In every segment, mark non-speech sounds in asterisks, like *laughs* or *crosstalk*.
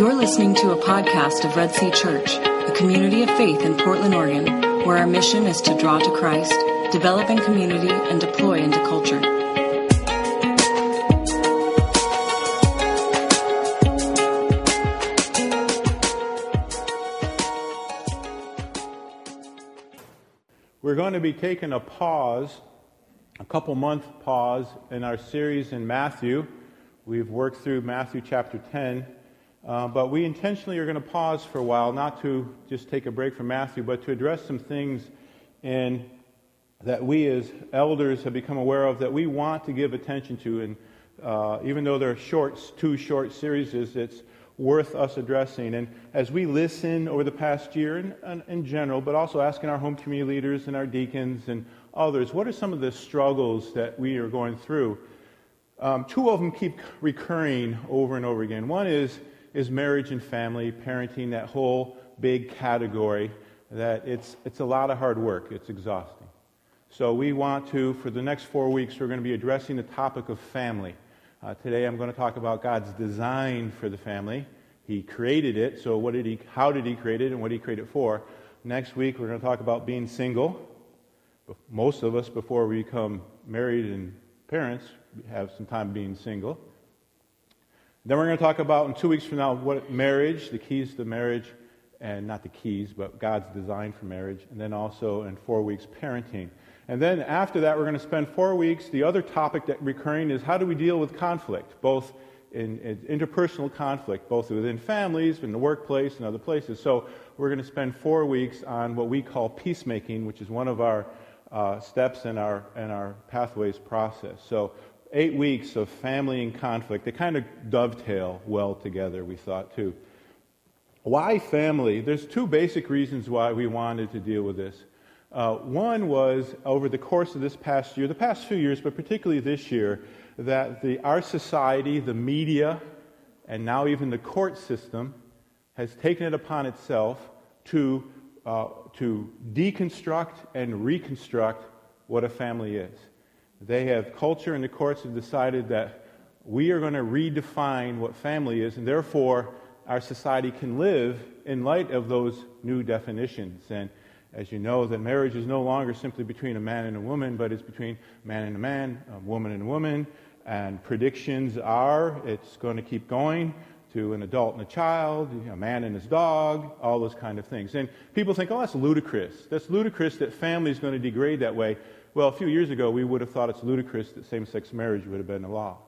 You're listening to a podcast of Red Sea Church, a community of faith in Portland, Oregon, where our mission is to draw to Christ, develop in community, and deploy into culture. We're going to be taking a pause, a couple month pause in our series in Matthew. We've worked through Matthew chapter 10, uh, but we intentionally are going to pause for a while, not to just take a break from Matthew, but to address some things in, that we as elders have become aware of that we want to give attention to. And uh, even though they're short, two short series, it's worth us addressing. And as we listen over the past year in, in, general, but also asking our home community leaders and our deacons and others, what are some of the struggles that we are going through? Um, two of them keep recurring over and over again. One is, is marriage and family, parenting, that whole big category that it's, it's a lot of hard work. It's exhausting. So we want to, for the next four weeks, we're going to be addressing the topic of family. Uh, today I'm going to talk about God's design for the family. He created it, so what did he, how did he create it and what did he create it for? Next week we're going to talk about being single. Most of us, before we become married and parents, have some time being single. Then we're going to talk about in two weeks from now what marriage, the keys to marriage, and not the keys, but God's design for marriage. And then also in four weeks, parenting. And then after that, we're going to spend four weeks. The other topic that recurring is how do we deal with conflict, both in, in, interpersonal conflict, both within families, in the workplace, and other places. So we're going to spend four weeks on what we call peacemaking, which is one of our uh, steps in our in our pathways process. So eight weeks of family and conflict. They kind of dovetail well together. We thought too. Why family? There's two basic reasons why we wanted to deal with this. Uh, one was over the course of this past year, the past few years, but particularly this year, that the, our society, the media, and now even the court system has taken it upon itself to, uh, to deconstruct and reconstruct what a family is. They have, culture and the courts have decided that we are going to redefine what family is, and therefore our society can live in light of those new definitions. And as you know, that marriage is no longer simply between a man and a woman, but it's between man and a man, a woman and a woman. And predictions are it's going to keep going to an adult and a child, a man and his dog, all those kind of things. And people think, oh, that's ludicrous. That's ludicrous that family is going to degrade that way. Well, a few years ago, we would have thought it's ludicrous that same sex marriage would have been a law.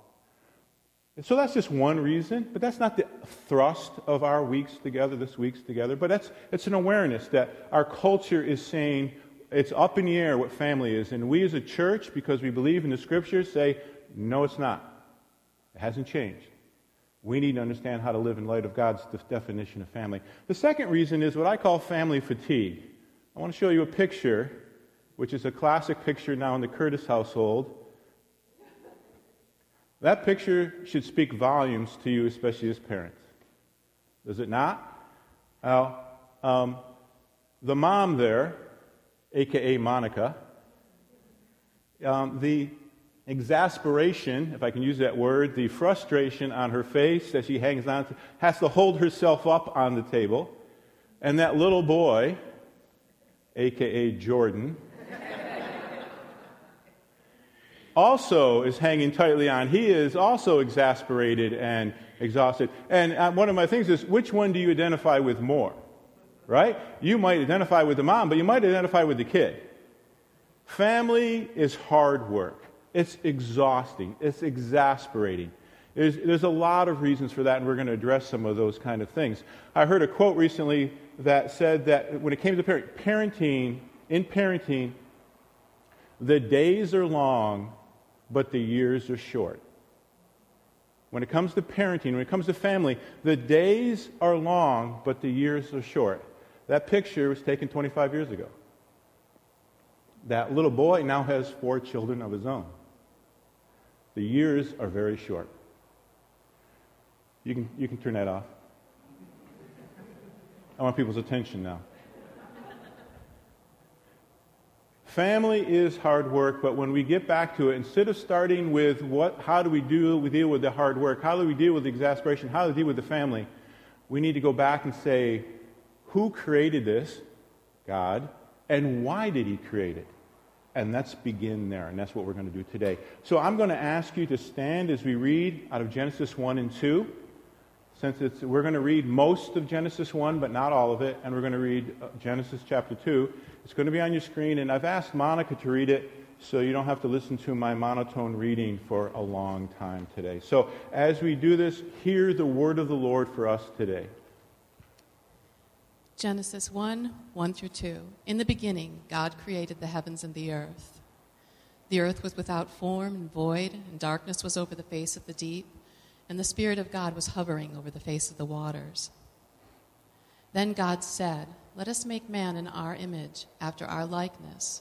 And so that's just one reason, but that's not the thrust of our weeks together, this week's together. But that's, it's an awareness that our culture is saying it's up in the air what family is. And we as a church, because we believe in the scriptures, say, no, it's not. It hasn't changed. We need to understand how to live in light of God's definition of family. The second reason is what I call family fatigue. I want to show you a picture, which is a classic picture now in the Curtis household that picture should speak volumes to you, especially as parents. Does it not? Now, um, the mom there, aka Monica, um, the exasperation, if I can use that word, the frustration on her face as she hangs on to, has to hold herself up on the table. And that little boy, aka Jordan, also is hanging tightly on. He is also exasperated and exhausted. And uh, one of my things is, which one do you identify with more? Right? You might identify with the mom, but you might identify with the kid. Family is hard work. It's exhausting. It's exasperating. There's, there's, a lot of reasons for that, and we're going to address some of those kind of things. I heard a quote recently that said that when it came to parenting, in parenting, the days are long, but the years are short. When it comes to parenting, when it comes to family, the days are long, but the years are short. That picture was taken 25 years ago. That little boy now has four children of his own. The years are very short. You can, you can turn that off. I want people's attention now. Family is hard work, but when we get back to it, instead of starting with what, how do we do we deal with the hard work, how do we deal with the exasperation, how do we deal with the family, we need to go back and say, who created this? God. And why did he create it? And let's begin there, and that's what we're going to do today. So I'm going to ask you to stand as we read out of Genesis 1 and 2. Since we're going to read most of Genesis 1, but not all of it, and we're going to read uh, Genesis chapter 2. It's going to be on your screen, and I've asked Monica to read it so you don't have to listen to my monotone reading for a long time today. So as we do this, hear the word of the Lord for us today. Genesis 1 1 through 2. In the beginning, God created the heavens and the earth. The earth was without form and void, and darkness was over the face of the deep, and the Spirit of God was hovering over the face of the waters. Then God said, Let us make man in our image, after our likeness,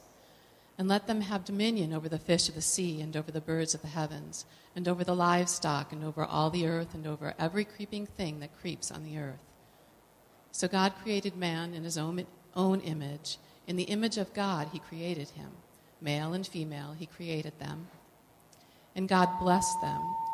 and let them have dominion over the fish of the sea, and over the birds of the heavens, and over the livestock, and over all the earth, and over every creeping thing that creeps on the earth. So God created man in his own, own image. In the image of God, he created him. Male and female, he created them. And God blessed them.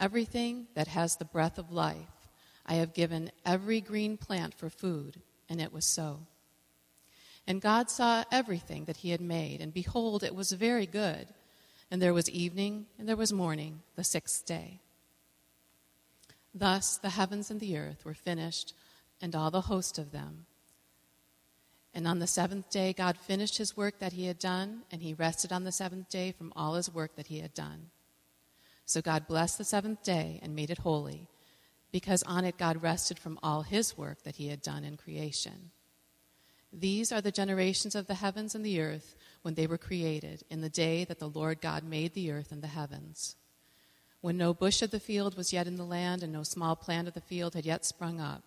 everything that has the breath of life, I have given every green plant for food. And it was so. And God saw everything that he had made, and behold, it was very good. And there was evening, and there was morning, the sixth day. Thus the heavens and the earth were finished and all the host of them. And on the seventh day, God finished his work that he had done, and he rested on the seventh day from all his work that he had done. So God blessed the seventh day and made it holy, because on it God rested from all his work that he had done in creation. These are the generations of the heavens and the earth when they were created, in the day that the Lord God made the earth and the heavens. When no bush of the field was yet in the land, and no small plant of the field had yet sprung up,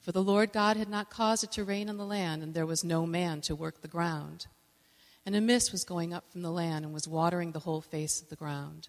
for the Lord God had not caused it to rain on the land, and there was no man to work the ground. And a mist was going up from the land and was watering the whole face of the ground.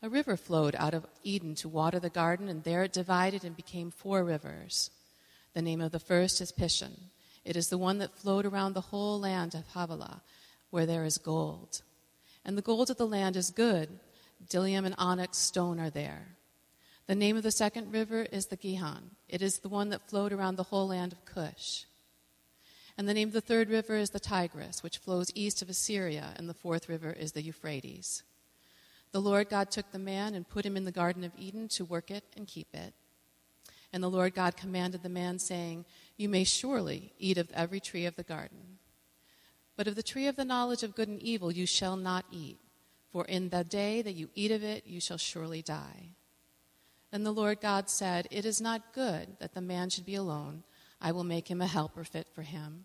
A river flowed out of Eden to water the garden, and there it divided and became four rivers. The name of the first is Pishon. It is the one that flowed around the whole land of Havilah, where there is gold. And the gold of the land is good. Bdellium and onyx stone are there. The name of the second river is the Gihon. It is the one that flowed around the whole land of Cush. And the name of the third river is the Tigris, which flows east of Assyria, and the fourth river is the Euphrates. The Lord God took the man and put him in the Garden of Eden to work it and keep it. And the Lord God commanded the man, saying, You may surely eat of every tree of the garden. But of the tree of the knowledge of good and evil you shall not eat, for in the day that you eat of it you shall surely die. Then the Lord God said, It is not good that the man should be alone. I will make him a helper fit for him.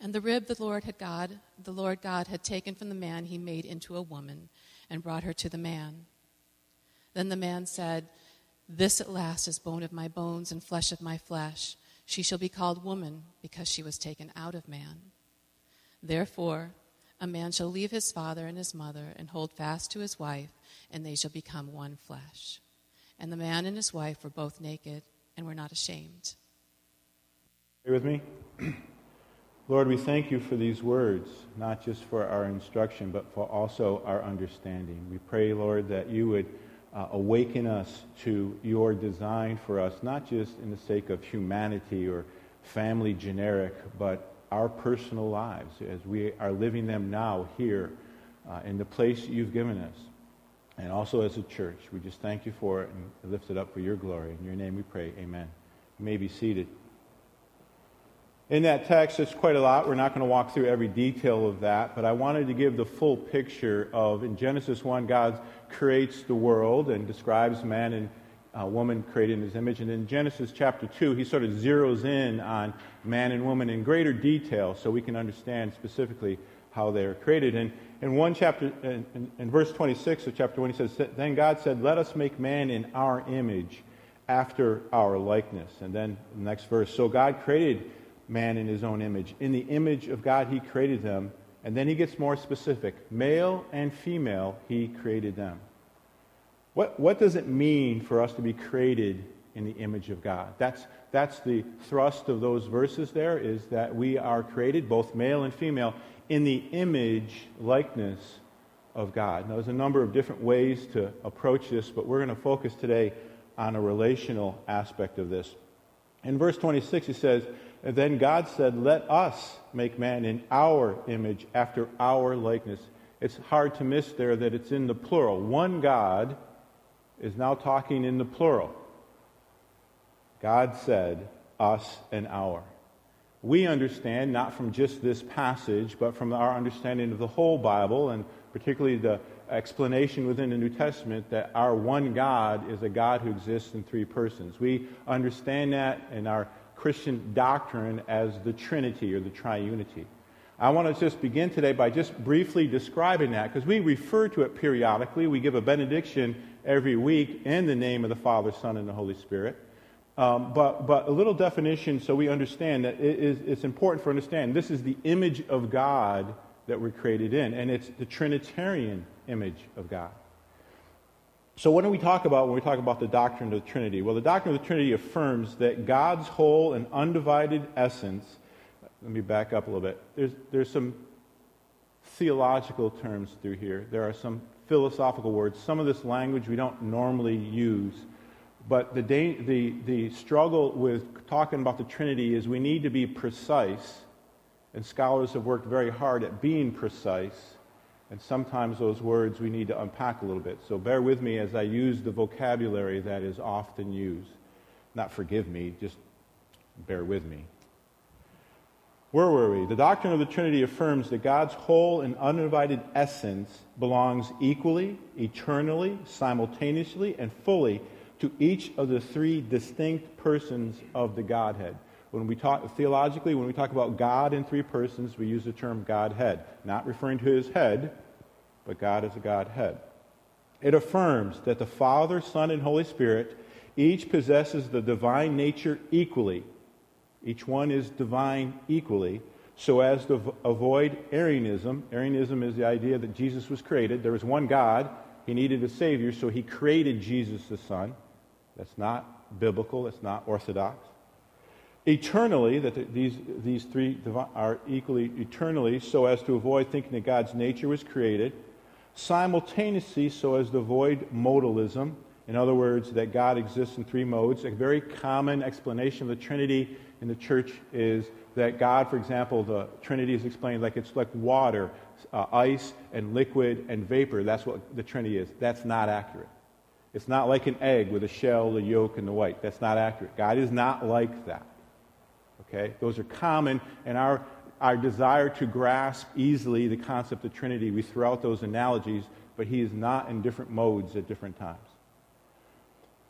And the rib the Lord had God, the Lord God had taken from the man he made into a woman and brought her to the man. Then the man said, This at last is bone of my bones and flesh of my flesh. She shall be called woman because she was taken out of man. Therefore, a man shall leave his father and his mother and hold fast to his wife, and they shall become one flesh. And the man and his wife were both naked and were not ashamed. Are you with me? *clears throat* Lord, we thank you for these words, not just for our instruction, but for also our understanding. We pray, Lord, that you would uh, awaken us to your design for us, not just in the sake of humanity or family generic, but our personal lives as we are living them now here uh, in the place you've given us. And also as a church, we just thank you for it and lift it up for your glory. In your name we pray. Amen. You may be seated. In that text, it's quite a lot. We're not going to walk through every detail of that, but I wanted to give the full picture of in Genesis 1, God creates the world and describes man and uh, woman created in his image. And in Genesis chapter 2, he sort of zeroes in on man and woman in greater detail so we can understand specifically how they are created. And in one chapter, in, in, in verse 26 of chapter 1, he says, Then God said, Let us make man in our image after our likeness. And then the next verse, So God created man in his own image. In the image of God, he created them. And then he gets more specific. Male and female, he created them. What, what does it mean for us to be created in the image of God? That's, that's the thrust of those verses there, is that we are created, both male and female, in the image, likeness of God. Now, there's a number of different ways to approach this, but we're going to focus today on a relational aspect of this. In verse 26, he says, and then God said, Let us make man in our image, after our likeness. It's hard to miss there that it's in the plural. One God is now talking in the plural. God said, Us and our. We understand, not from just this passage, but from our understanding of the whole Bible, and particularly the explanation within the New Testament, that our one God is a God who exists in three persons. We understand that in our Christian doctrine as the Trinity or the triunity. I want to just begin today by just briefly describing that because we refer to it periodically. We give a benediction every week in the name of the Father, Son, and the Holy Spirit. Um, but, but a little definition so we understand that it is, it's important for understand this is the image of God that we're created in, and it's the Trinitarian image of God. So, what do we talk about when we talk about the doctrine of the Trinity? Well, the doctrine of the Trinity affirms that God's whole and undivided essence. Let me back up a little bit. There's, there's some theological terms through here, there are some philosophical words. Some of this language we don't normally use. But the, the, the struggle with talking about the Trinity is we need to be precise, and scholars have worked very hard at being precise and sometimes those words we need to unpack a little bit. So bear with me as I use the vocabulary that is often used. Not forgive me, just bear with me. Where were we? The doctrine of the Trinity affirms that God's whole and undivided essence belongs equally, eternally, simultaneously, and fully to each of the three distinct persons of the Godhead. When we talk theologically, when we talk about God in three persons, we use the term Godhead, not referring to his head, but God as a Godhead. It affirms that the Father, Son, and Holy Spirit each possesses the divine nature equally. Each one is divine equally, so as to avoid Arianism. Arianism is the idea that Jesus was created. There was one God. He needed a Savior, so he created Jesus the Son. That's not biblical. That's not orthodox eternally, that these, these three are equally eternally, so as to avoid thinking that God's nature was created, simultaneously, so as to avoid modalism. In other words, that God exists in three modes. A very common explanation of the Trinity in the church is that God, for example, the Trinity is explained like it's like water, uh, ice, and liquid and vapor. That's what the Trinity is. That's not accurate. It's not like an egg with a shell, the yolk, and the white. That's not accurate. God is not like that. Okay? Those are common, and our, our desire to grasp easily the concept of Trinity, we throw out those analogies, but he is not in different modes at different times.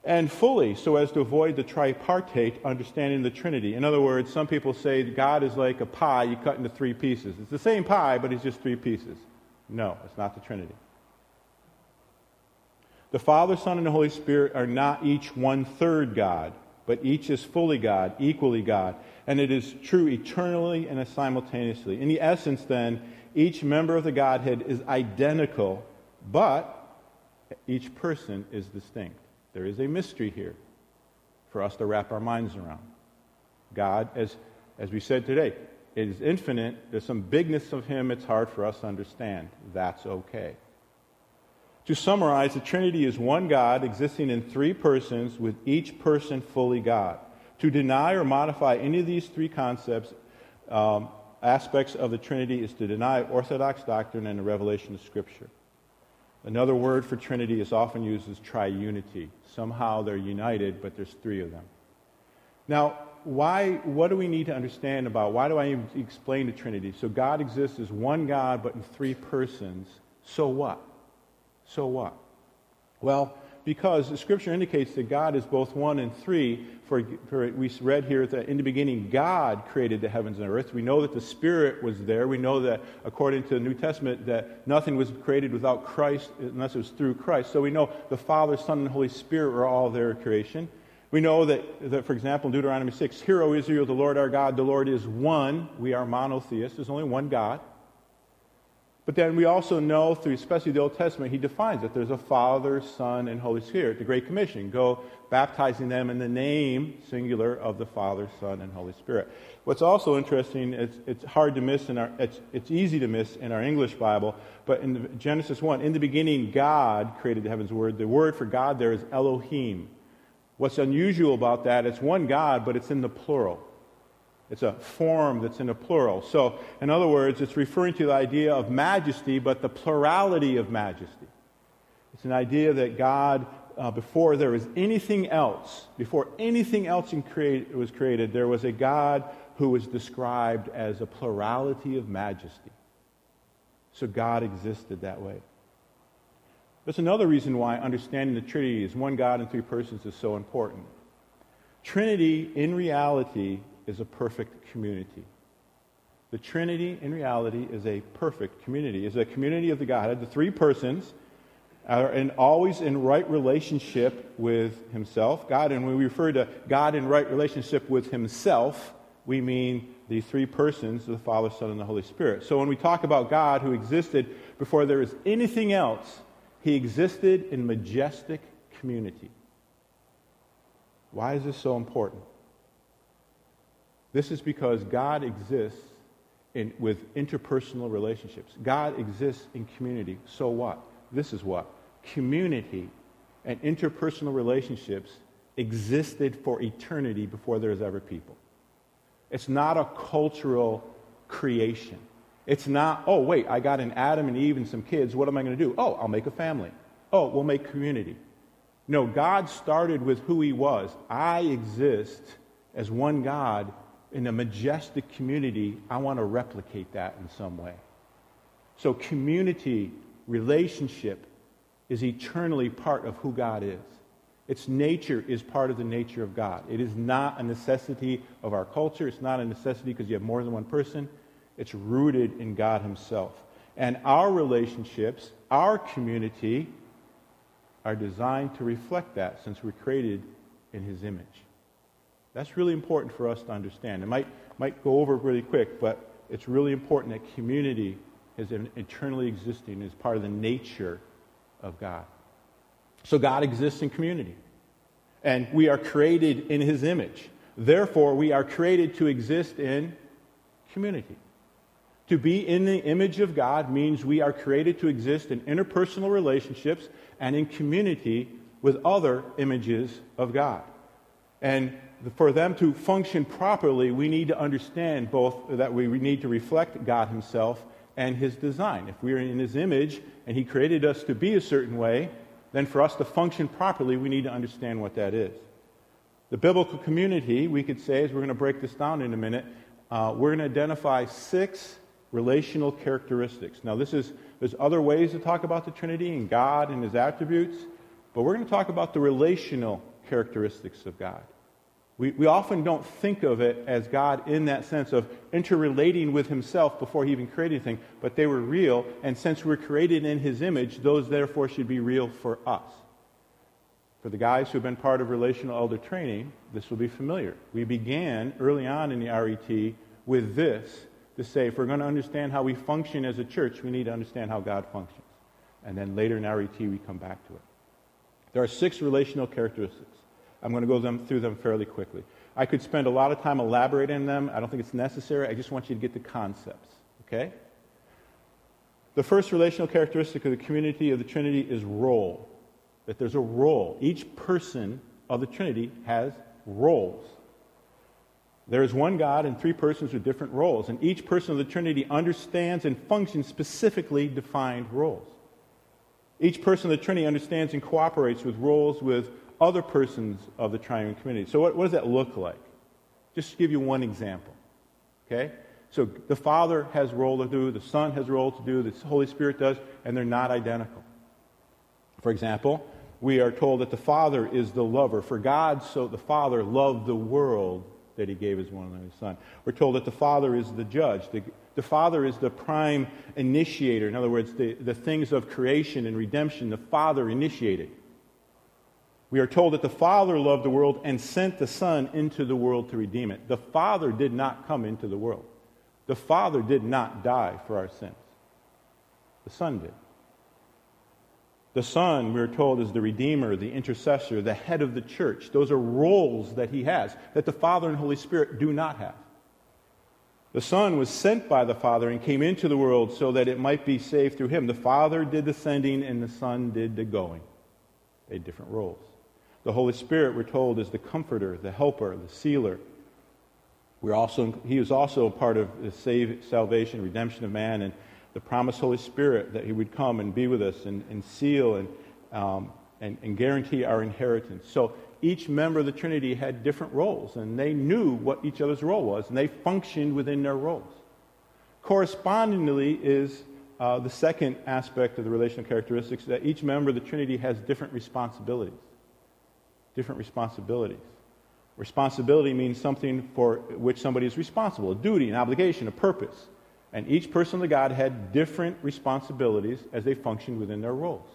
And fully, so as to avoid the tripartite understanding of the Trinity. In other words, some people say God is like a pie you cut into three pieces. It's the same pie, but it's just three pieces. No, it's not the Trinity. The Father, Son, and the Holy Spirit are not each one third God, but each is fully God, equally God and it is true eternally and simultaneously. In the essence, then, each member of the Godhead is identical, but each person is distinct. There is a mystery here for us to wrap our minds around. God, as As we said today, is infinite. There's some bigness of Him it's hard for us to understand. That's okay. To summarize, the Trinity is one God existing in three persons, with each person fully God. To deny or modify any of these three concepts, um, aspects of the Trinity, is to deny Orthodox doctrine and the revelation of Scripture. Another word for Trinity is often used as triunity. Somehow they're united, but there's three of them. Now, why, what do we need to understand about? Why do I explain the Trinity? So God exists as one God, but in three persons. So what? So what? Well, because the scripture indicates that God is both one and three. For, for, we read here that in the beginning God created the heavens and earth. We know that the Spirit was there. We know that according to the New Testament that nothing was created without Christ unless it was through Christ. So we know the Father, Son, and Holy Spirit were all there creation. We know that, that, for example, in Deuteronomy 6, Hear, O Israel, the Lord our God, the Lord is one. We are monotheists. There's only one God. But then we also know through especially the Old Testament, he defines that there's a Father, Son, and Holy Spirit. The Great Commission, go baptizing them in the name, singular, of the Father, Son, and Holy Spirit. What's also interesting, it's, it's hard to miss in our, it's, it's easy to miss in our English Bible, but in Genesis 1, in the beginning, God created the heavens word. The word for God there is Elohim. What's unusual about that, it's one God, but it's in the plural. It's a form that's in a plural. So, in other words, it's referring to the idea of majesty, but the plurality of majesty. It's an idea that God, uh, before there was anything else, before anything else create, was created, there was a God who was described as a plurality of majesty. So God existed that way. That's another reason why understanding the Trinity as one God in three persons is so important. Trinity, in reality, is a perfect community. The Trinity, in reality, is a perfect community, is a community of the Godhead. The three persons are in, always in right relationship with Himself, God. And when we refer to God in right relationship with Himself, we mean the three persons, the Father, Son, and the Holy Spirit. So when we talk about God who existed before there was anything else, He existed in majestic community. Why is this so important? This is because God exists in, with interpersonal relationships. God exists in community. So what? This is what? Community and interpersonal relationships existed for eternity before there was ever people. It's not a cultural creation. It's not, oh, wait, I got an Adam and Eve and some kids. What am I going to do? Oh, I'll make a family. Oh, we'll make community. No, God started with who He was. I exist as one God in a majestic community, I want to replicate that in some way. So, community, relationship, is eternally part of who God is. Its nature is part of the nature of God. It is not a necessity of our culture. It's not a necessity because you have more than one person. It's rooted in God Himself. And our relationships, our community, are designed to reflect that since we're created in His image. That's really important for us to understand. It might, might go over really quick, but it's really important that community is an eternally existing is part of the nature of God. So God exists in community. And we are created in his image. Therefore, we are created to exist in community. To be in the image of God means we are created to exist in interpersonal relationships and in community with other images of God. And for them to function properly, we need to understand both that we need to reflect God Himself and His design. If we are in His image and He created us to be a certain way, then for us to function properly, we need to understand what that is. The biblical community, we could say, as we're going to break this down in a minute, uh, we're going to identify six relational characteristics. Now, this is there's other ways to talk about the Trinity and God and His attributes, but we're going to talk about the relational characteristics of God. We, we often don't think of it as God in that sense of interrelating with himself before he even created anything, but they were real, and since we're created in his image, those therefore should be real for us. For the guys who have been part of relational elder training, this will be familiar. We began early on in the RET with this to say if we're going to understand how we function as a church, we need to understand how God functions. And then later in RET, we come back to it. There are six relational characteristics. I'm going to go them, through them fairly quickly. I could spend a lot of time elaborating on them. I don't think it's necessary. I just want you to get the concepts, okay? The first relational characteristic of the community of the Trinity is role. That there's a role. Each person of the Trinity has roles. There is one God and three persons with different roles, and each person of the Trinity understands and functions specifically defined roles. Each person of the Trinity understands and cooperates with roles with other persons of the triune community. So, what, what does that look like? Just to give you one example. Okay? So, the Father has a role to do, the Son has a role to do, the Holy Spirit does, and they're not identical. For example, we are told that the Father is the lover. For God, so the Father loved the world that he gave his one and only Son. We're told that the Father is the judge. The, the Father is the prime initiator. In other words, the, the things of creation and redemption, the Father initiated. We are told that the Father loved the world and sent the Son into the world to redeem it. The Father did not come into the world. The Father did not die for our sins. The Son did. The Son, we're told, is the Redeemer, the intercessor, the head of the church. Those are roles that he has that the Father and Holy Spirit do not have. The Son was sent by the Father and came into the world so that it might be saved through him. The Father did the sending and the Son did the going. They had different roles. The Holy Spirit, we're told, is the comforter, the helper, the sealer. We're also, he is also a part of the save, salvation, redemption of man, and the promised Holy Spirit that he would come and be with us and, and seal and, um, and, and guarantee our inheritance. So each member of the Trinity had different roles, and they knew what each other's role was, and they functioned within their roles. Correspondingly, is uh, the second aspect of the relational characteristics that each member of the Trinity has different responsibilities different responsibilities. Responsibility means something for which somebody is responsible a duty, an obligation, a purpose. And each person of the God had different responsibilities as they functioned within their roles.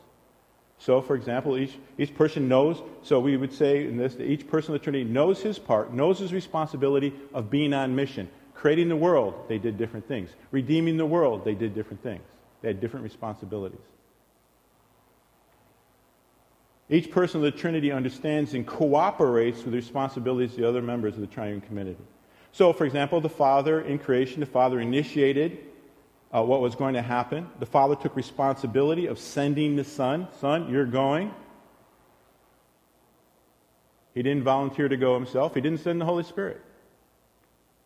So, for example, each, each person knows, so we would say in this, that each person of the Trinity knows his part, knows his responsibility of being on mission. Creating the world, they did different things. Redeeming the world, they did different things. They had different responsibilities. Each person of the Trinity understands and cooperates with the responsibilities of the other members of the triune community. So, for example, the Father in creation, the Father initiated uh, what was going to happen. The Father took responsibility of sending the Son. Son, you're going. He didn't volunteer to go himself, He didn't send the Holy Spirit.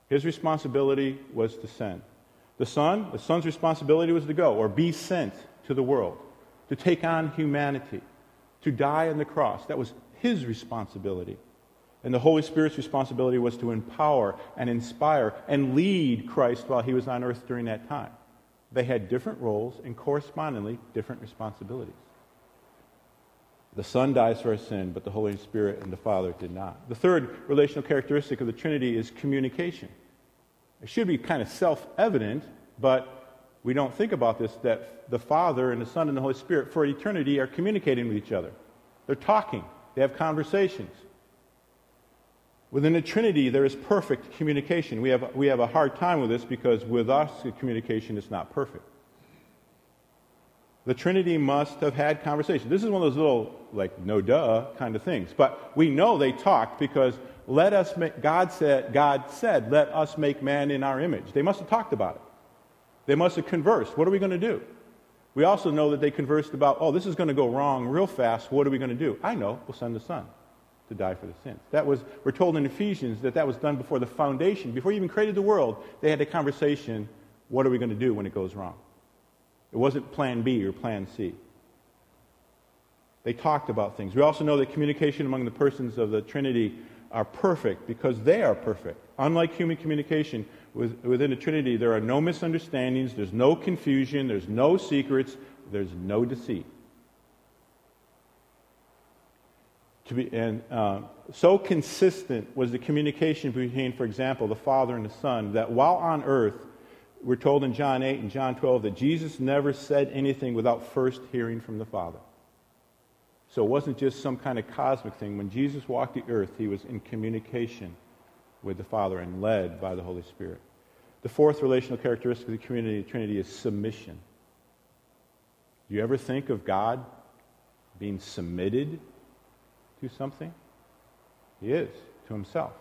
His responsibility was to send. The Son, the Son's responsibility was to go or be sent to the world, to take on humanity to die on the cross. That was his responsibility. And the Holy Spirit's responsibility was to empower and inspire and lead Christ while he was on earth during that time. They had different roles and correspondingly different responsibilities. The Son dies for our sin, but the Holy Spirit and the Father did not. The third relational characteristic of the Trinity is communication. It should be kind of self evident, but we don't think about this that the Father and the Son and the Holy Spirit for eternity are communicating with each other. They're talking, they have conversations. Within the Trinity, there is perfect communication. We have, we have a hard time with this because with us, the communication is not perfect. The Trinity must have had conversation. This is one of those little, like, no duh kind of things. But we know they talked because let us make, God said, God said, let us make man in our image. They must have talked about it. They must have conversed. What are we going to do? We also know that they conversed about, oh, this is going to go wrong real fast. What are we going to do? I know. We'll send the Son to die for the sins. That was, we're told in Ephesians that that was done before the foundation, before you even created the world. They had a conversation. What are we going to do when it goes wrong? It wasn't plan B or plan C. They talked about things. We also know that communication among the persons of the Trinity are perfect because they are perfect. Unlike human communication, within the Trinity, there are no misunderstandings, there's no confusion, there's no secrets, there's no deceit. To be, and uh, so consistent was the communication between, for example, the Father and the Son, that while on earth, we're told in John 8 and John 12 that Jesus never said anything without first hearing from the Father. So it wasn't just some kind of cosmic thing. When Jesus walked the earth, he was in communication with the Father and led by the Holy Spirit. The fourth relational characteristic of the community of Trinity is submission. Do you ever think of God being submitted to something? He is, to himself.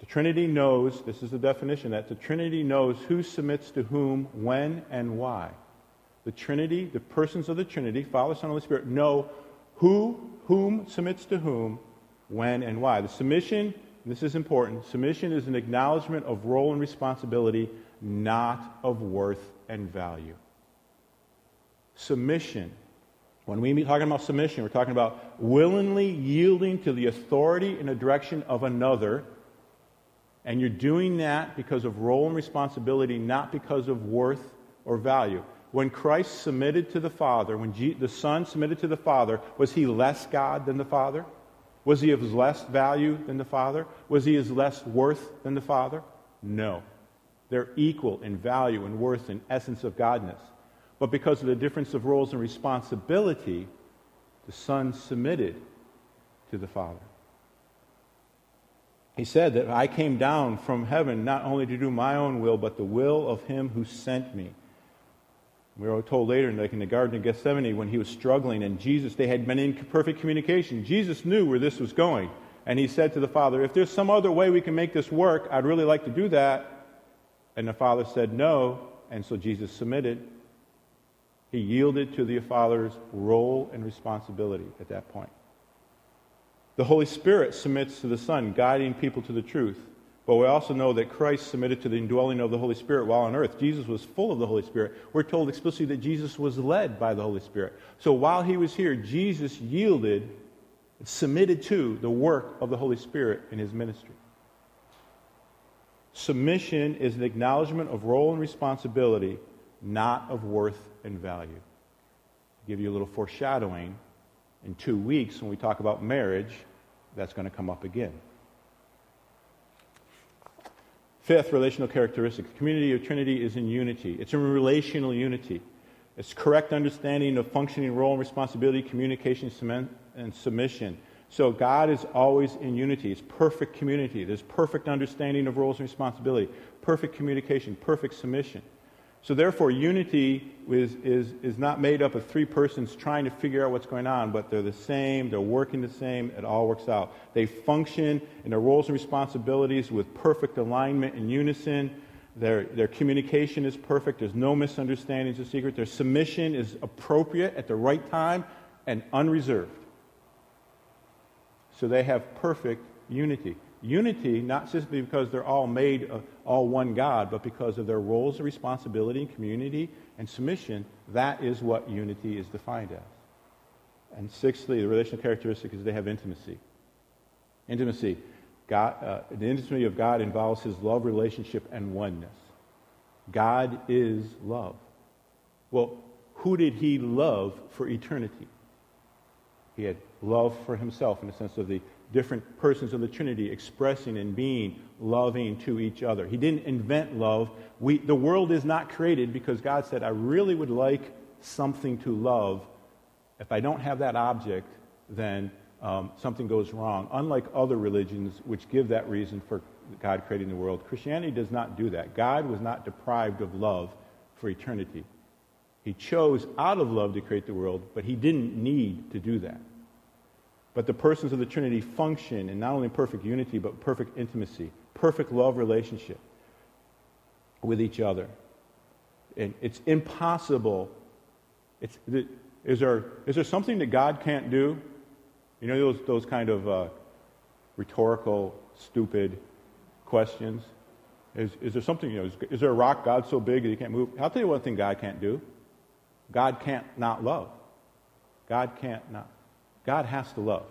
The Trinity knows, this is the definition, that the Trinity knows who submits to whom, when, and why. The Trinity, the persons of the Trinity, Father, Son, Holy Spirit, know who, whom submits to whom, when, and why. The submission, this is important, submission is an acknowledgement of role and responsibility, not of worth and value. Submission. When we are talking about submission, we're talking about willingly yielding to the authority and the direction of another and you're doing that because of role and responsibility, not because of worth or value. When Christ submitted to the Father, when G- the Son submitted to the Father, was he less God than the Father? Was he of less value than the Father? Was he of less worth than the Father? No. They're equal in value and worth and essence of Godness. But because of the difference of roles and responsibility, the Son submitted to the Father. He said that I came down from heaven not only to do my own will, but the will of him who sent me. We were told later, like in the Garden of Gethsemane, when he was struggling, and Jesus, they had been in perfect communication. Jesus knew where this was going. And he said to the Father, If there's some other way we can make this work, I'd really like to do that. And the Father said no, and so Jesus submitted. He yielded to the Father's role and responsibility at that point. The Holy Spirit submits to the Son, guiding people to the truth. But we also know that Christ submitted to the indwelling of the Holy Spirit while on earth. Jesus was full of the Holy Spirit. We're told explicitly that Jesus was led by the Holy Spirit. So while he was here, Jesus yielded, submitted to the work of the Holy Spirit in his ministry. Submission is an acknowledgement of role and responsibility, not of worth and value. I'll give you a little foreshadowing in two weeks, when we talk about marriage, that's going to come up again. Fifth, relational characteristic. The community of Trinity is in unity. It's in relational unity. It's correct understanding of functioning role and responsibility, communication, and submission. So God is always in unity. It's perfect community. There's perfect understanding of roles and responsibility, perfect communication, perfect submission. So, therefore, unity is, is, is not made up of three persons trying to figure out what's going on, but they're the same, they're working the same, it all works out. They function in their roles and responsibilities with perfect alignment and unison. Their, their communication is perfect, there's no misunderstandings or secret. Their submission is appropriate at the right time and unreserved. So, they have perfect unity. Unity, not simply because they're all made all one God, but because of their roles of responsibility, and community, and submission, that is what unity is defined as. And sixthly, the relational characteristic is they have intimacy. Intimacy. God, uh, the intimacy of God involves his love relationship and oneness. God is love. Well, who did he love for eternity? He had love for himself in the sense of the different persons of the Trinity expressing and being loving to each other. He didn't invent love. We, the world is not created because God said, I really would like something to love. If I don't have that object, then um, something goes wrong. Unlike other religions, which give that reason for God creating the world, Christianity does not do that. God was not deprived of love for eternity. He chose out of love to create the world, but he didn't need to do that. But the persons of the Trinity function in not only perfect unity, but perfect intimacy, perfect love relationship with each other. And it's impossible. It's, is, there, is there something that God can't do? You know those, those kind of uh, rhetorical, stupid questions? Is, is there something, you know, is, is there a rock God so big that he can't move? I'll tell you one thing God can't do. God can't not love. God can't not. God has to love.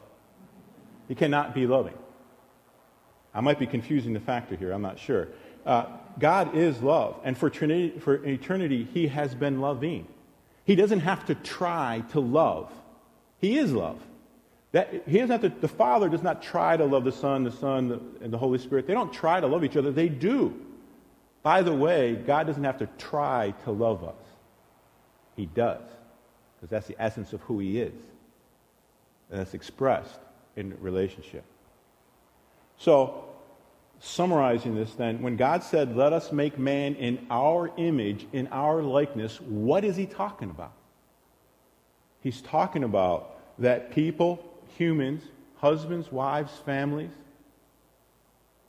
He cannot be loving. I might be confusing the factor here, I'm not sure. Uh, God is love, and for, Trinity, for eternity, He has been loving. He doesn't have to try to love, He is love. That, he doesn't have to, the Father does not try to love the Son, the Son, the, and the Holy Spirit. They don't try to love each other, they do. By the way, God doesn't have to try to love us. He does, because that's the essence of who He is and that's expressed in relationship. So, summarizing this then, when God said, Let us make man in our image, in our likeness, what is he talking about? He's talking about that people, humans, husbands, wives, families,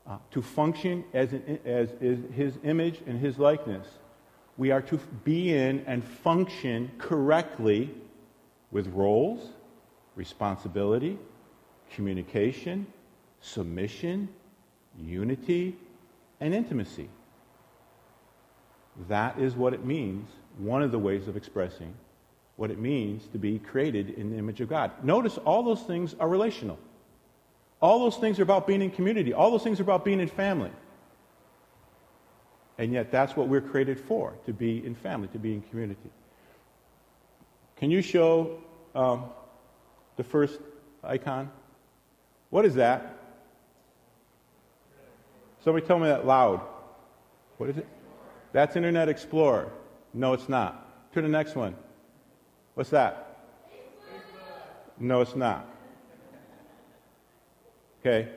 uh, to function as, an, as is his image and his likeness. We are to be in and function correctly with roles, responsibility, communication, submission, unity, and intimacy. That is what it means, one of the ways of expressing what it means to be created in the image of God. Notice all those things are relational. All those things are about being in community. All those things are about being in family. And yet, that's what we're created for to be in family, to be in community. Can you show um, the first icon? What is that? Somebody tell me that loud. What is it? That's Internet Explorer. No, it's not. To the next one. What's that? No, it's not. Okay?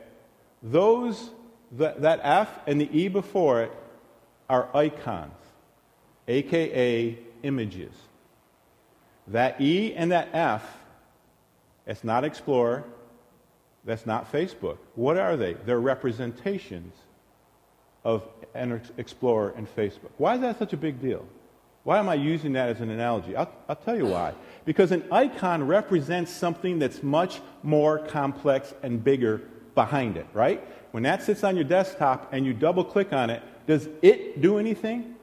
Those, that, that F and the E before it are icons, aka images. That E and that F, it's not Explorer, that's not Facebook. What are they? They're representations of Explorer and Facebook. Why is that such a big deal? Why am I using that as an analogy? I'll, I'll, tell you why. Because an icon represents something that's much more complex and bigger behind it, right? When that sits on your desktop and you double click on it, does it do anything?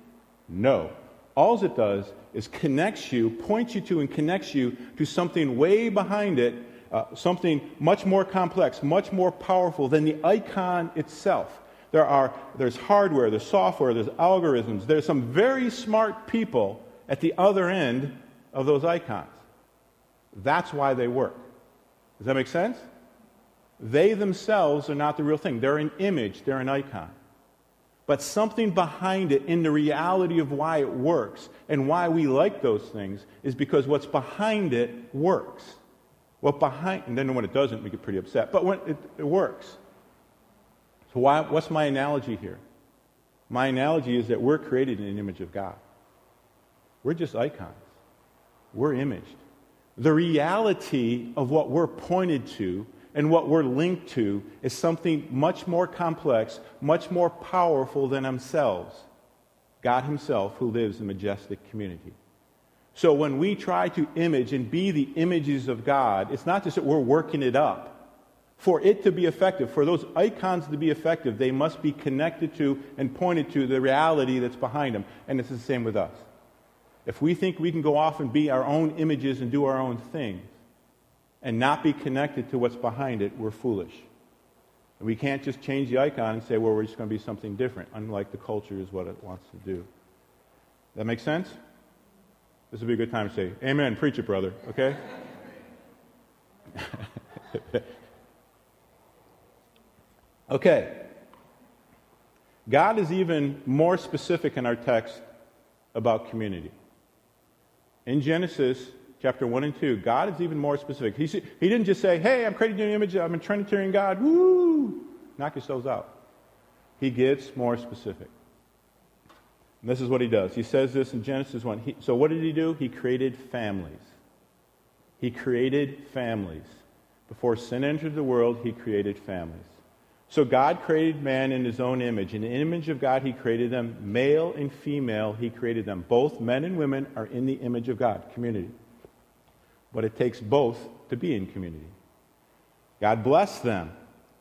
No. All it does is connects you, points you to, and connects you to something way behind it, uh, something much more complex, much more powerful than the icon itself. There are, there's hardware, there's software, there's algorithms. There's some very smart people at the other end of those icons. That's why they work. Does that make sense? They themselves are not the real thing. They're an image, they're an icon. But something behind it in the reality of why it works and why we like those things is because what's behind it works. What behind, and then when it doesn't, we get pretty upset. But when it, it works. So why, what's my analogy here? My analogy is that we're created in the image of God. We're just icons. We're imaged. The reality of what we're pointed to and what we're linked to is something much more complex, much more powerful than ourselves God Himself, who lives in majestic community. So when we try to image and be the images of God, it's not just that we're working it up. For it to be effective, for those icons to be effective, they must be connected to and pointed to the reality that's behind them. And it's the same with us. If we think we can go off and be our own images and do our own things, and not be connected to what's behind it, we're foolish. And we can't just change the icon and say, well, we're just going to be something different, unlike the culture is what it wants to do. That make sense? This would be a good time to say, Amen, preach it, brother, okay? *laughs* okay. God is even more specific in our text about community. In Genesis chapter 1 and 2, God is even more specific. He, he didn't just say, hey, I'm creating an image, I'm a Trinitarian God, woo, knock yourselves out. He gets more specific. And this is what he does. He says this in Genesis 1. He, so, what did he do? He created families. He created families. Before sin entered the world, he created families. So, God created man in his own image. In the image of God, he created them. Male and female, he created them. Both men and women are in the image of God, community but it takes both to be in community. God blessed them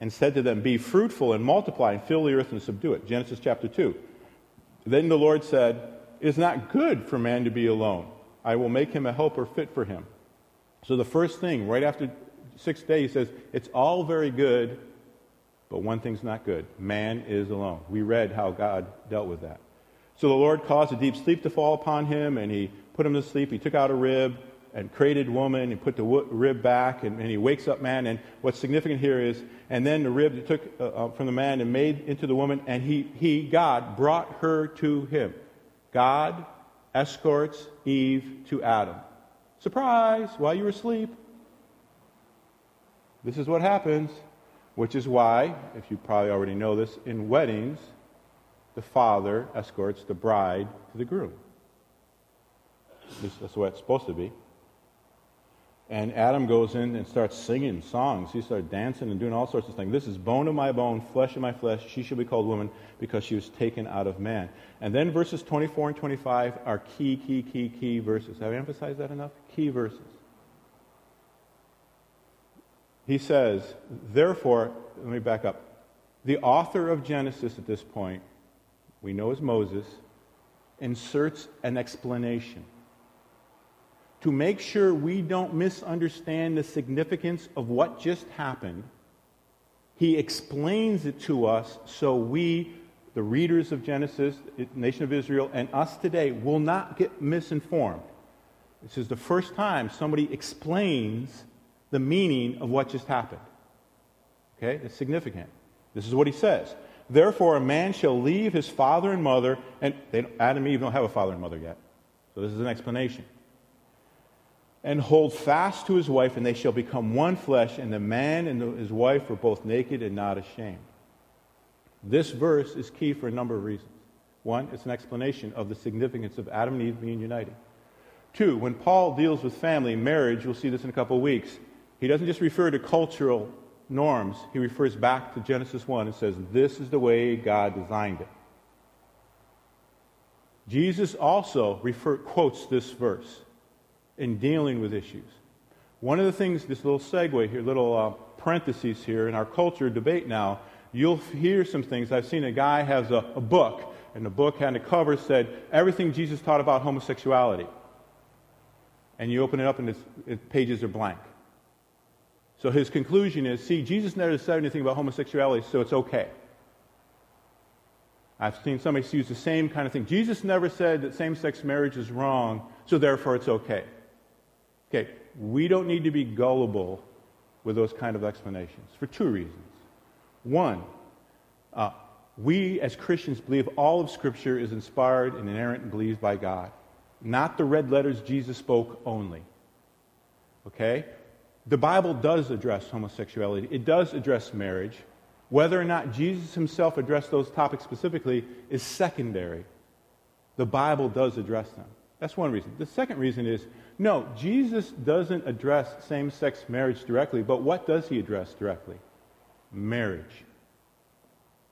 and said to them, Be fruitful and multiply and fill the earth and subdue it. Genesis chapter 2. Then the Lord said, It is not good for man to be alone. I will make him a helper fit for him. So the first thing, right after sixth day, he says, It's all very good, but one thing's not good. Man is alone. We read how God dealt with that. So the Lord caused a deep sleep to fall upon him, and he put him to sleep. He took out a rib and created woman and put the rib back and, and, he wakes up man and what's significant here is and then the rib he took uh, uh, from the man and made into the woman and he, he god brought her to him. God escorts eve to adam. Surprise while you were asleep. This is what happens which is why if you probably already know this in weddings the father escorts the bride to the groom. That's the way it's supposed to be And Adam goes in and starts singing songs. He starts dancing and doing all sorts of things. This is bone of my bone, flesh of my flesh. She shall be called woman because she was taken out of man. And then verses 24 and 25 are key, key, key, key verses. Have I emphasized that enough? Key verses. He says, therefore, let me back up. The author of Genesis at this point, we know as Moses, inserts an explanation to make sure we don't misunderstand the significance of what just happened, he explains it to us so we, the readers of Genesis, the nation of Israel, and us today will not get misinformed. This is the first time somebody explains the meaning of what just happened. Okay? It's significant. This is what he says. Therefore, a man shall leave his father and mother, and they, Adam and Eve don't have a father and mother yet. So this is an explanation and hold fast to his wife, and they shall become one flesh, and the man and his wife were both naked and not ashamed. This verse is key for a number of reasons. One, it's an explanation of the significance of Adam and Eve being united. Two, when Paul deals with family, marriage, we'll see this in a couple of weeks, he doesn't just refer to cultural norms, he refers back to Genesis 1 and says, This is the way God designed it. Jesus also refer, quotes this verse in dealing with issues. One of the things, this little segue here, little uh, parentheses here in our culture debate now, you'll hear some things. I've seen a guy has a, a book, and the book had a cover said everything Jesus taught about homosexuality. And you open it up, and its, its pages are blank. So his conclusion is see, Jesus never said anything about homosexuality, so it's okay. I've seen somebody use the same kind of thing. Jesus never said that same sex marriage is wrong, so therefore it's okay. Okay, we don't need to be gullible with those kind of explanations for two reasons. One, uh, we as Christians believe all of Scripture is inspired and inerrant and believed by God, not the red letters Jesus spoke only. Okay? The Bible does address homosexuality, it does address marriage. Whether or not Jesus himself addressed those topics specifically is secondary. The Bible does address them. That's one reason. The second reason is no, Jesus doesn't address same sex marriage directly, but what does he address directly? Marriage.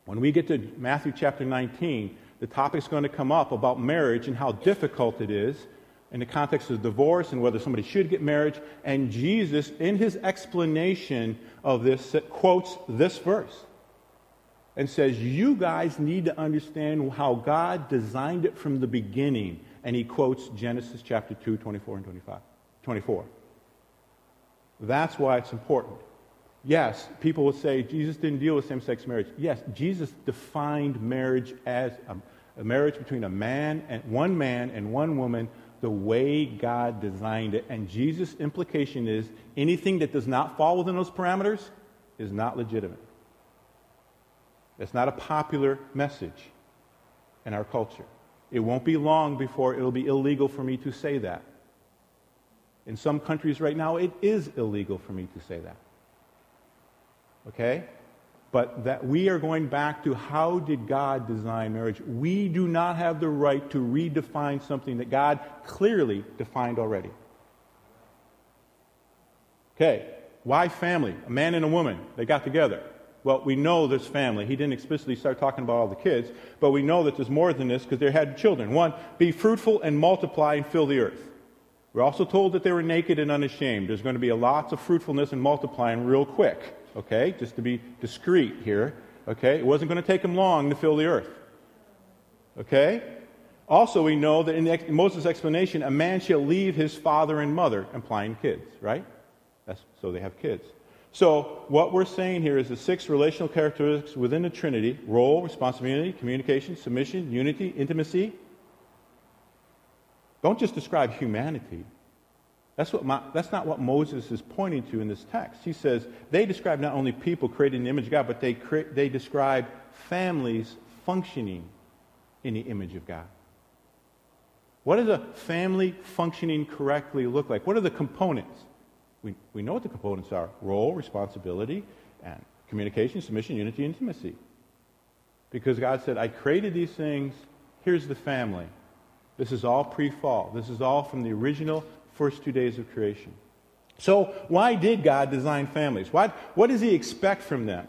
When we get to Matthew chapter 19, the topic's going to come up about marriage and how difficult it is in the context of divorce and whether somebody should get marriage. And Jesus, in his explanation of this, quotes this verse and says, You guys need to understand how God designed it from the beginning and he quotes Genesis chapter 2, 24 and 25, 24. That's why it's important. Yes, people will say Jesus didn't deal with same sex marriage. Yes, Jesus defined marriage as a, a, marriage between a man and one man and one woman the way God designed it. And Jesus' implication is anything that does not fall within those parameters is not legitimate. It's not a popular message in our culture. It won't be long before it'll be illegal for me to say that. In some countries right now, it is illegal for me to say that. Okay? But that we are going back to how did God design marriage? We do not have the right to redefine something that God clearly defined already. Okay, why family? A man and a woman, they got together. Well, we know there's family. He didn't explicitly start talking about all the kids, but we know that there's more than this because they had children. One, be fruitful and multiply and fill the earth. We're also told that they were naked and unashamed. There's going to be lots of fruitfulness and multiplying real quick, okay? Just to be discreet here, okay? It wasn't going to take them long to fill the earth, okay? Also, we know that in, Moses' explanation, a man shall leave his father and mother, implying kids, right? That's, so they have kids. So, what we're saying here is the six relational characteristics within the Trinity role, responsibility, communication, submission, unity, intimacy. Don't just describe humanity. That's, what my, that's not what Moses is pointing to in this text. He says they describe not only people created in the image of God, but they, cre- they describe families functioning in the image of God. What does a family functioning correctly look like? What are the components? We, we know what the components are role, responsibility, and communication, submission, unity, intimacy. Because God said, I created these things, here's the family. This is all pre fall. This is all from the original first two days of creation. So, why did God design families? What, what does He expect from them?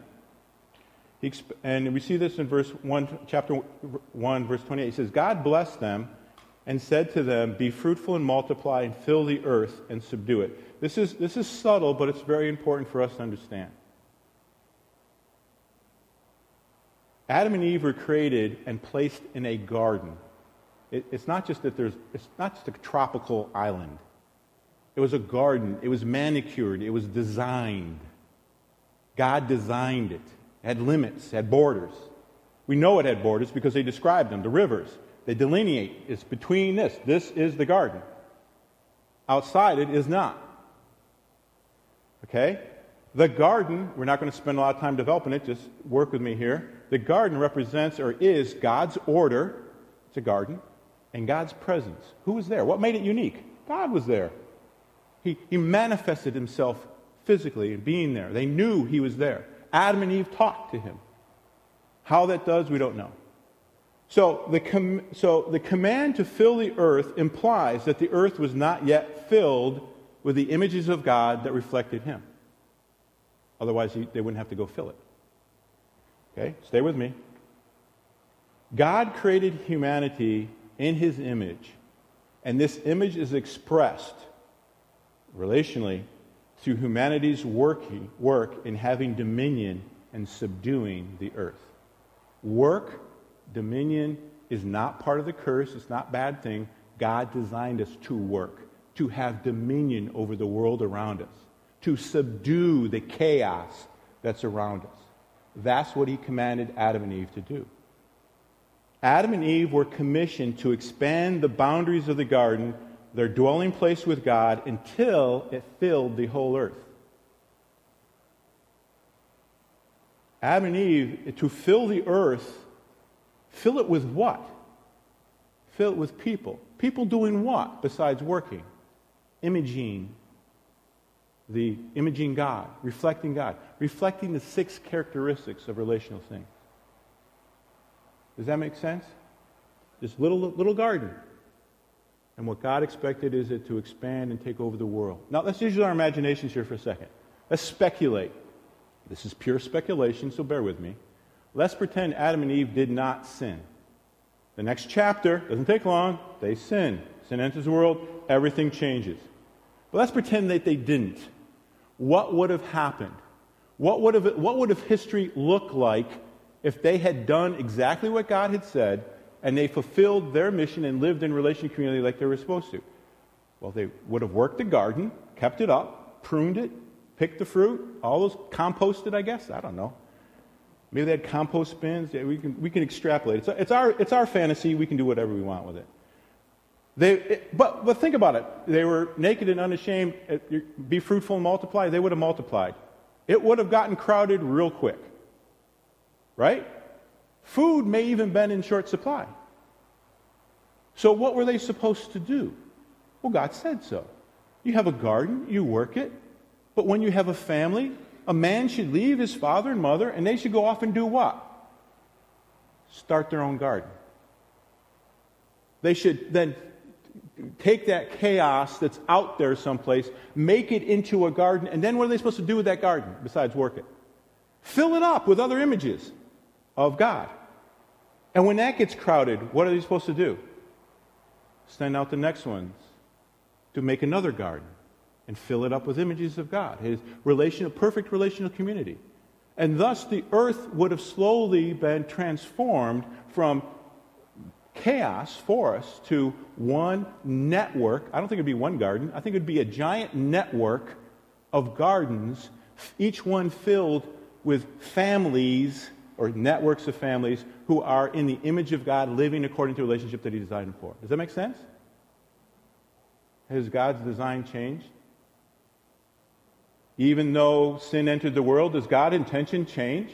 He, and we see this in verse 1, chapter 1, verse 28. He says, God blessed them and said to them, Be fruitful and multiply and fill the earth and subdue it. This is, this is subtle, but it's very important for us to understand. Adam and Eve were created and placed in a garden. It, it's not just that there's, it's not just a tropical island. It was a garden. It was manicured. It was designed. God designed it. It had limits, had borders. We know it had borders because they described them, the rivers. They delineate. It's between this. This is the garden. Outside it is not. Okay? The garden, we're not going to spend a lot of time developing it, just work with me here. The garden represents or is God's order. It's a garden. And God's presence. Who was there? What made it unique? God was there. He, he manifested himself physically in being there. They knew he was there. Adam and Eve talked to him. How that does, we don't know. So the, com- so the command to fill the earth implies that the earth was not yet filled with the images of God that reflected him. Otherwise, he, they wouldn't have to go fill it. Okay, stay with me. God created humanity in his image, and this image is expressed relationally through humanity's work in having dominion and subduing the earth. Work, dominion is not part of the curse, it's not bad thing. God designed us to work, to have dominion over the world around us, to subdue the chaos that's around us. That's what he commanded Adam and Eve to do. Adam and Eve were commissioned to expand the boundaries of the garden their dwelling place with God until it filled the whole earth. Adam and Eve, to fill the earth, fill it with what? Fill it with people. People doing what besides working? Imaging the imaging God, reflecting God, reflecting the six characteristics of relational things. Does that make sense? This little little garden. And what God expected is it to expand and take over the world. Now, let's use our imaginations here for a second. Let's speculate. This is pure speculation, so bear with me. Let's pretend Adam and Eve did not sin. The next chapter doesn't take long. They sin. Sin enters the world, everything changes. But let's pretend that they didn't. What would have happened? What would have, what would have history looked like if they had done exactly what God had said and they fulfilled their mission and lived in relation community like they were supposed to. Well, they would have worked the garden, kept it up, pruned it, picked the fruit, all those composted, I guess. I don't know. Maybe they had compost bins. Yeah, we, can, we can extrapolate. It's, it's, our, it's our fantasy. We can do whatever we want with it. They, it, but, but think about it. They were naked and unashamed. Be fruitful and multiply. They would have multiplied. It would have gotten crowded real quick. Right? Food may even been in short supply. So what were they supposed to do? Well, God said so. You have a garden, you work it, but when you have a family, a man should leave his father and mother and they should go off and do what? Start their own garden. They should then take that chaos that's out there someplace, make it into a garden, and then what are they supposed to do with that garden besides work it? Fill it up with other images of God. And when that gets crowded, what are they supposed to do? Send out the next ones to make another garden and fill it up with images of God, his relational, perfect relational community. And thus the earth would have slowly been transformed from chaos for us to one network. I don't think it'd be one garden. I think it'd be a giant network of gardens, each one filled with families or networks of families who are in the image of God, living according to the relationship that He designed them for. Does that make sense? Has God's design changed? Even though sin entered the world, does God's intention change?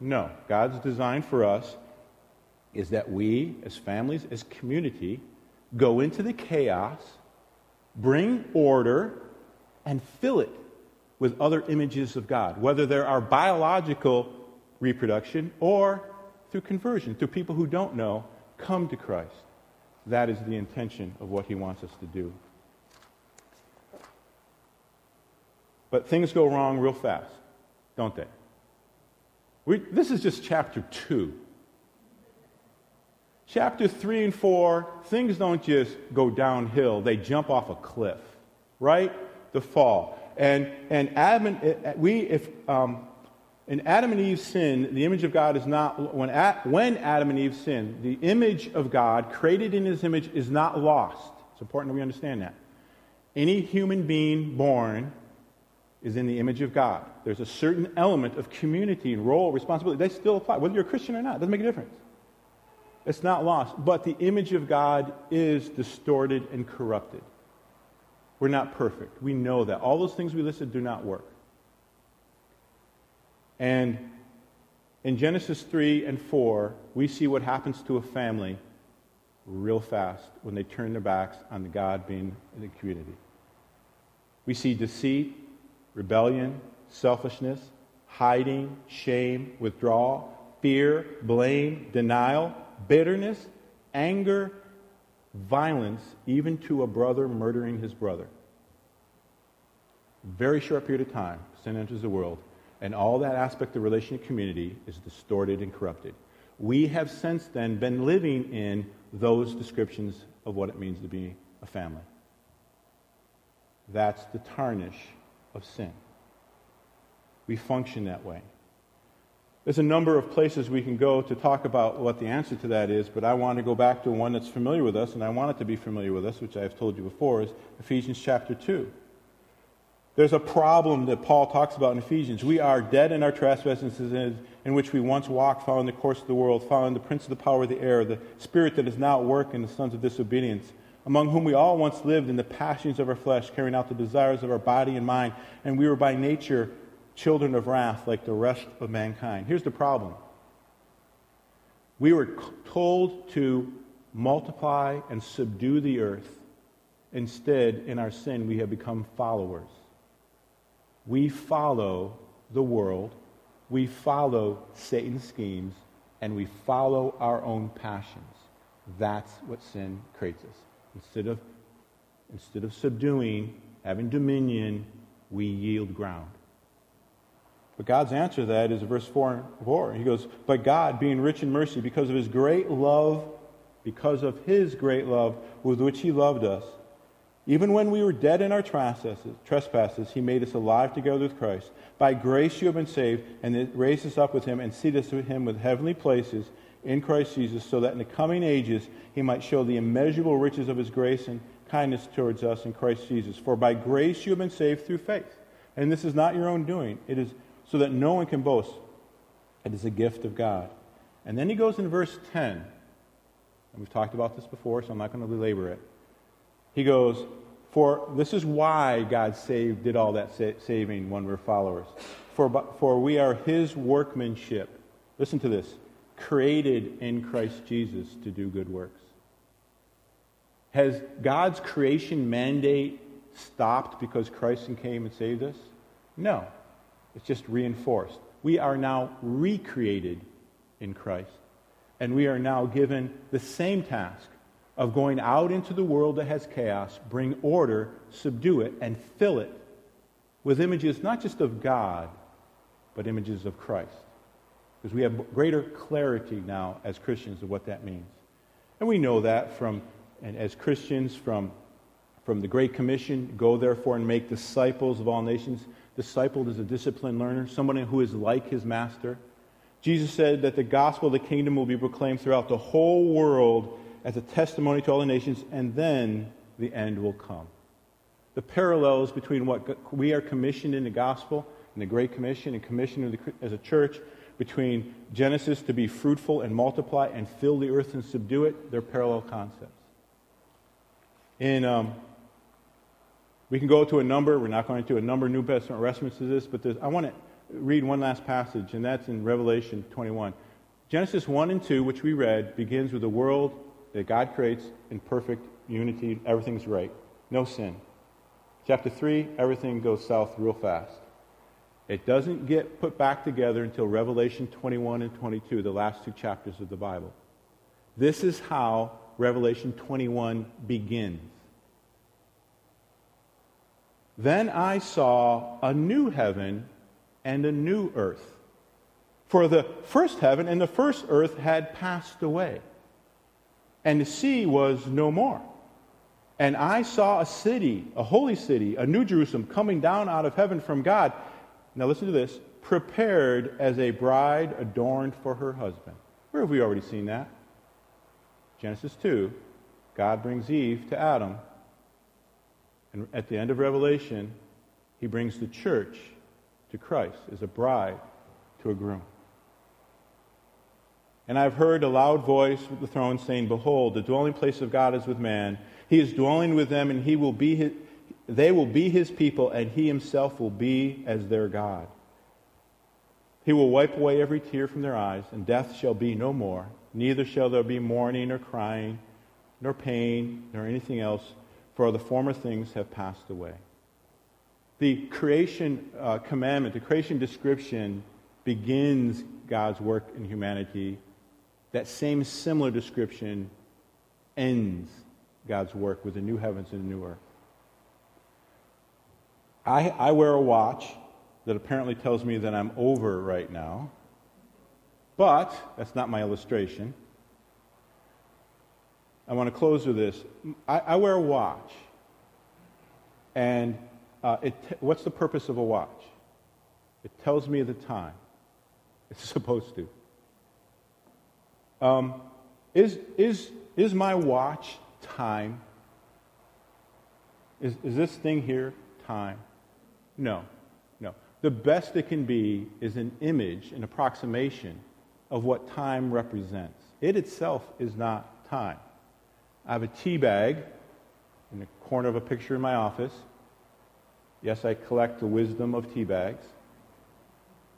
No. God's design for us is that we, as families, as community, go into the chaos, bring order, and fill it with other images of God, whether there are biological reproduction or through conversion, through people who don't know, come to Christ. That is the intention of what he wants us to do. But things go wrong real fast, don't they? We, this is just chapter 2. Chapter 3 and 4, things don't just go downhill, they jump off a cliff, right? The fall. And, and Adam and, eh, eh, we, if, um, in Adam and Eve sin, the image of God is not, when, when Adam and Eve sin, the image of God, created in his image, is not lost. It's important that we understand that. Any human being born is in the image of God. There's a certain element of community and role, responsibility. They still apply, whether you're a Christian or not. It doesn't make a difference. It's not lost. But the image of God is distorted and corrupted. We're not perfect. We know that. All those things we listed do not work. And in Genesis 3 and 4, we see what happens to a family real fast when they turn their backs on the God being in the community. We see deceit, rebellion, selfishness, hiding, shame, withdrawal, fear, blame, denial, bitterness, anger, violence, even to a brother murdering his brother. Very short period of time, sin enters the world, and all that aspect of relational community is distorted and corrupted. We have since then been living in those descriptions of what it means to be a family. That's the tarnish of sin. We function that way. There's a number of places we can go to talk about what the answer to that is, but I want to go back to one that's familiar with us, and I want it to be familiar with us, which I've told you before, is Ephesians chapter 2. There's a problem that Paul talks about in Ephesians. We are dead in our trespasses in, in which we once walked, following the course of the world, following the prince of the power of the air, the spirit that is now at work in the sons of disobedience, among whom we all once lived in the passions of our flesh, carrying out the desires of our body and mind, and we were by nature children of wrath like the rest of mankind. Here's the problem we were told to multiply and subdue the earth. Instead, in our sin, we have become followers. We follow the world, we follow Satan's schemes, and we follow our own passions. That's what sin creates us. Instead of, instead of subduing, having dominion, we yield ground. But God's answer to that is verse 4 and 4. He goes, But God, being rich in mercy, because of his great love, because of his great love with which he loved us, even when we were dead in our trespasses, he made us alive together with Christ. By grace you have been saved, and raised us up with him, and seated us with him with heavenly places in Christ Jesus, so that in the coming ages he might show the immeasurable riches of his grace and kindness towards us in Christ Jesus. For by grace you have been saved through faith. And this is not your own doing, it is so that no one can boast. It is a gift of God. And then he goes in verse 10, and we've talked about this before, so I'm not going to belabor it. He goes, For this is why God saved, did all that sa- saving when we're followers. For, for we are his workmanship. Listen to this created in Christ Jesus to do good works. Has God's creation mandate stopped because Christ came and saved us? No. It's just reinforced. We are now recreated in Christ. And we are now given the same task of going out into the world that has chaos, bring order, subdue it, and fill it with images not just of God, but images of Christ. Because we have greater clarity now as Christians of what that means. And we know that from, and as Christians, from, from the Great Commission go therefore and make disciples of all nations discipled is a disciplined learner, someone who is like his master. Jesus said that the gospel of the kingdom will be proclaimed throughout the whole world as a testimony to all the nations, and then the end will come. The parallels between what we are commissioned in the gospel and the Great Commission and commissioned as a church, between Genesis to be fruitful and multiply and fill the earth and subdue it, they're parallel concepts. In um, we can go to a number. We're not going to a number of New Testament references to this, but I want to read one last passage, and that's in Revelation 21. Genesis 1 and 2, which we read, begins with a world that God creates in perfect unity. Everything's right. No sin. Chapter 3, everything goes south real fast. It doesn't get put back together until Revelation 21 and 22, the last two chapters of the Bible. This is how Revelation 21 begins. Then I saw a new heaven and a new earth. For the first heaven and the first earth had passed away, and the sea was no more. And I saw a city, a holy city, a new Jerusalem, coming down out of heaven from God. Now listen to this prepared as a bride adorned for her husband. Where have we already seen that? Genesis 2. God brings Eve to Adam. And at the end of Revelation, he brings the church to Christ as a bride to a groom. And I've heard a loud voice from the throne saying, Behold, the dwelling place of God is with man. He is dwelling with them, and he will be his, they will be his people, and he himself will be as their God. He will wipe away every tear from their eyes, and death shall be no more. Neither shall there be mourning, or crying, nor pain, nor anything else, for the former things have passed away. The creation uh, commandment, the creation description begins God's work in humanity. That same similar description ends God's work with the new heavens and the new earth. I, I wear a watch that apparently tells me that I'm over right now. But that's not my illustration. I want to close with this. I, I wear a watch. And uh, it, what's the purpose of a watch? It tells me the time. *laughs* It's supposed to. Um, is, is, is my watch time? Is, is this thing here time? No. No. The best it can be is an image, an approximation of what time represents. It itself is not time. I have a tea bag in the corner of a picture in my office. Yes, I collect the wisdom of tea bags.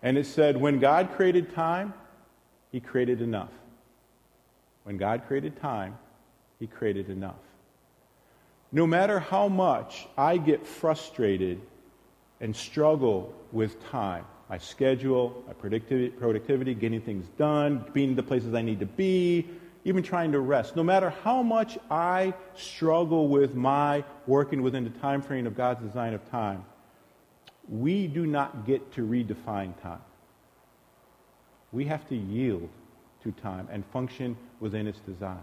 And it said, when God created time, he created enough. When God created time, he created enough. No matter how much I get frustrated and struggle with time. My schedule, my productivity, getting things done, being in the places I need to be, even trying to rest. No matter how much I struggle with my working within the time frame of God's design of time, we do not get to redefine time. We have to yield to time and function within its design.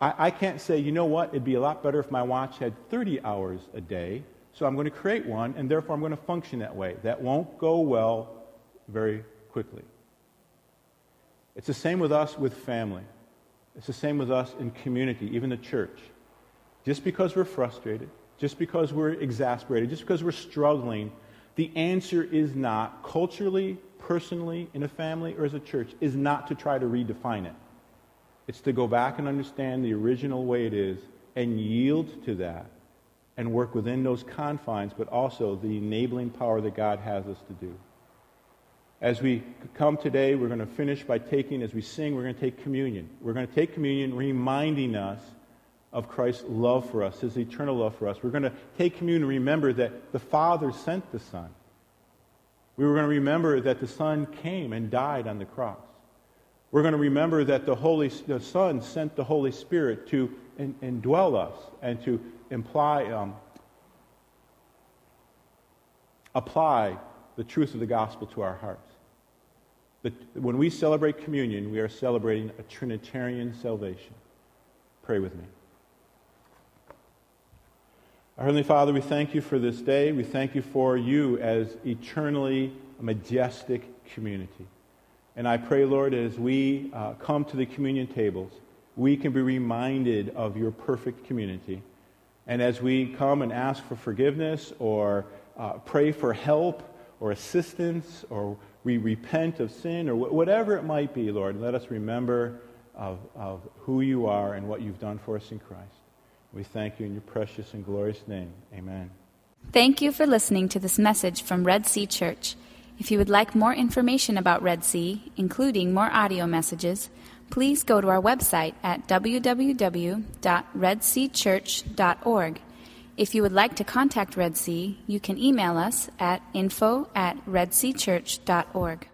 I, I can't say, you know what, it'd be a lot better if my watch had 30 hours a day so I'm going to create one, and therefore I'm going to function that way. That won't go well very quickly. It's the same with us with family. It's the same with us in community, even the church. Just because we're frustrated, just because we're exasperated, just because we're struggling, the answer is not, culturally, personally, in a family, or as a church, is not to try to redefine it. It's to go back and understand the original way it is and yield to that and work within those confines, but also the enabling power that God has us to do. As we come today, we're going to finish by taking, as we sing, we're going to take communion. We're going to take communion reminding us of Christ's love for us, his eternal love for us. We're going to take communion and remember that the Father sent the Son. We were going to remember that the Son came and died on the cross. We're going to remember that the, Holy, the Son sent the Holy Spirit to indwell us and to imply, um, apply the truth of the gospel to our hearts. when we celebrate communion, we are celebrating a Trinitarian salvation. Pray with me. Our Heavenly Father, we thank you for this day. We thank you for you as eternally majestic community. And I pray, Lord, as we uh, come to the communion tables, we can be reminded of your perfect community. And as we come and ask for forgiveness or uh, pray for help or assistance or we repent of sin or whatever it might be, Lord, let us remember of, of who you are and what you've done for us in Christ. We thank you in your precious and glorious name. Amen. Thank you for listening to this message from Red Sea Church. If you would like more information about Red Sea, including more audio messages, please go to our website at www.redseachurch.org. If you would like to contact Red Sea, you can email us at info at redseachurch.org.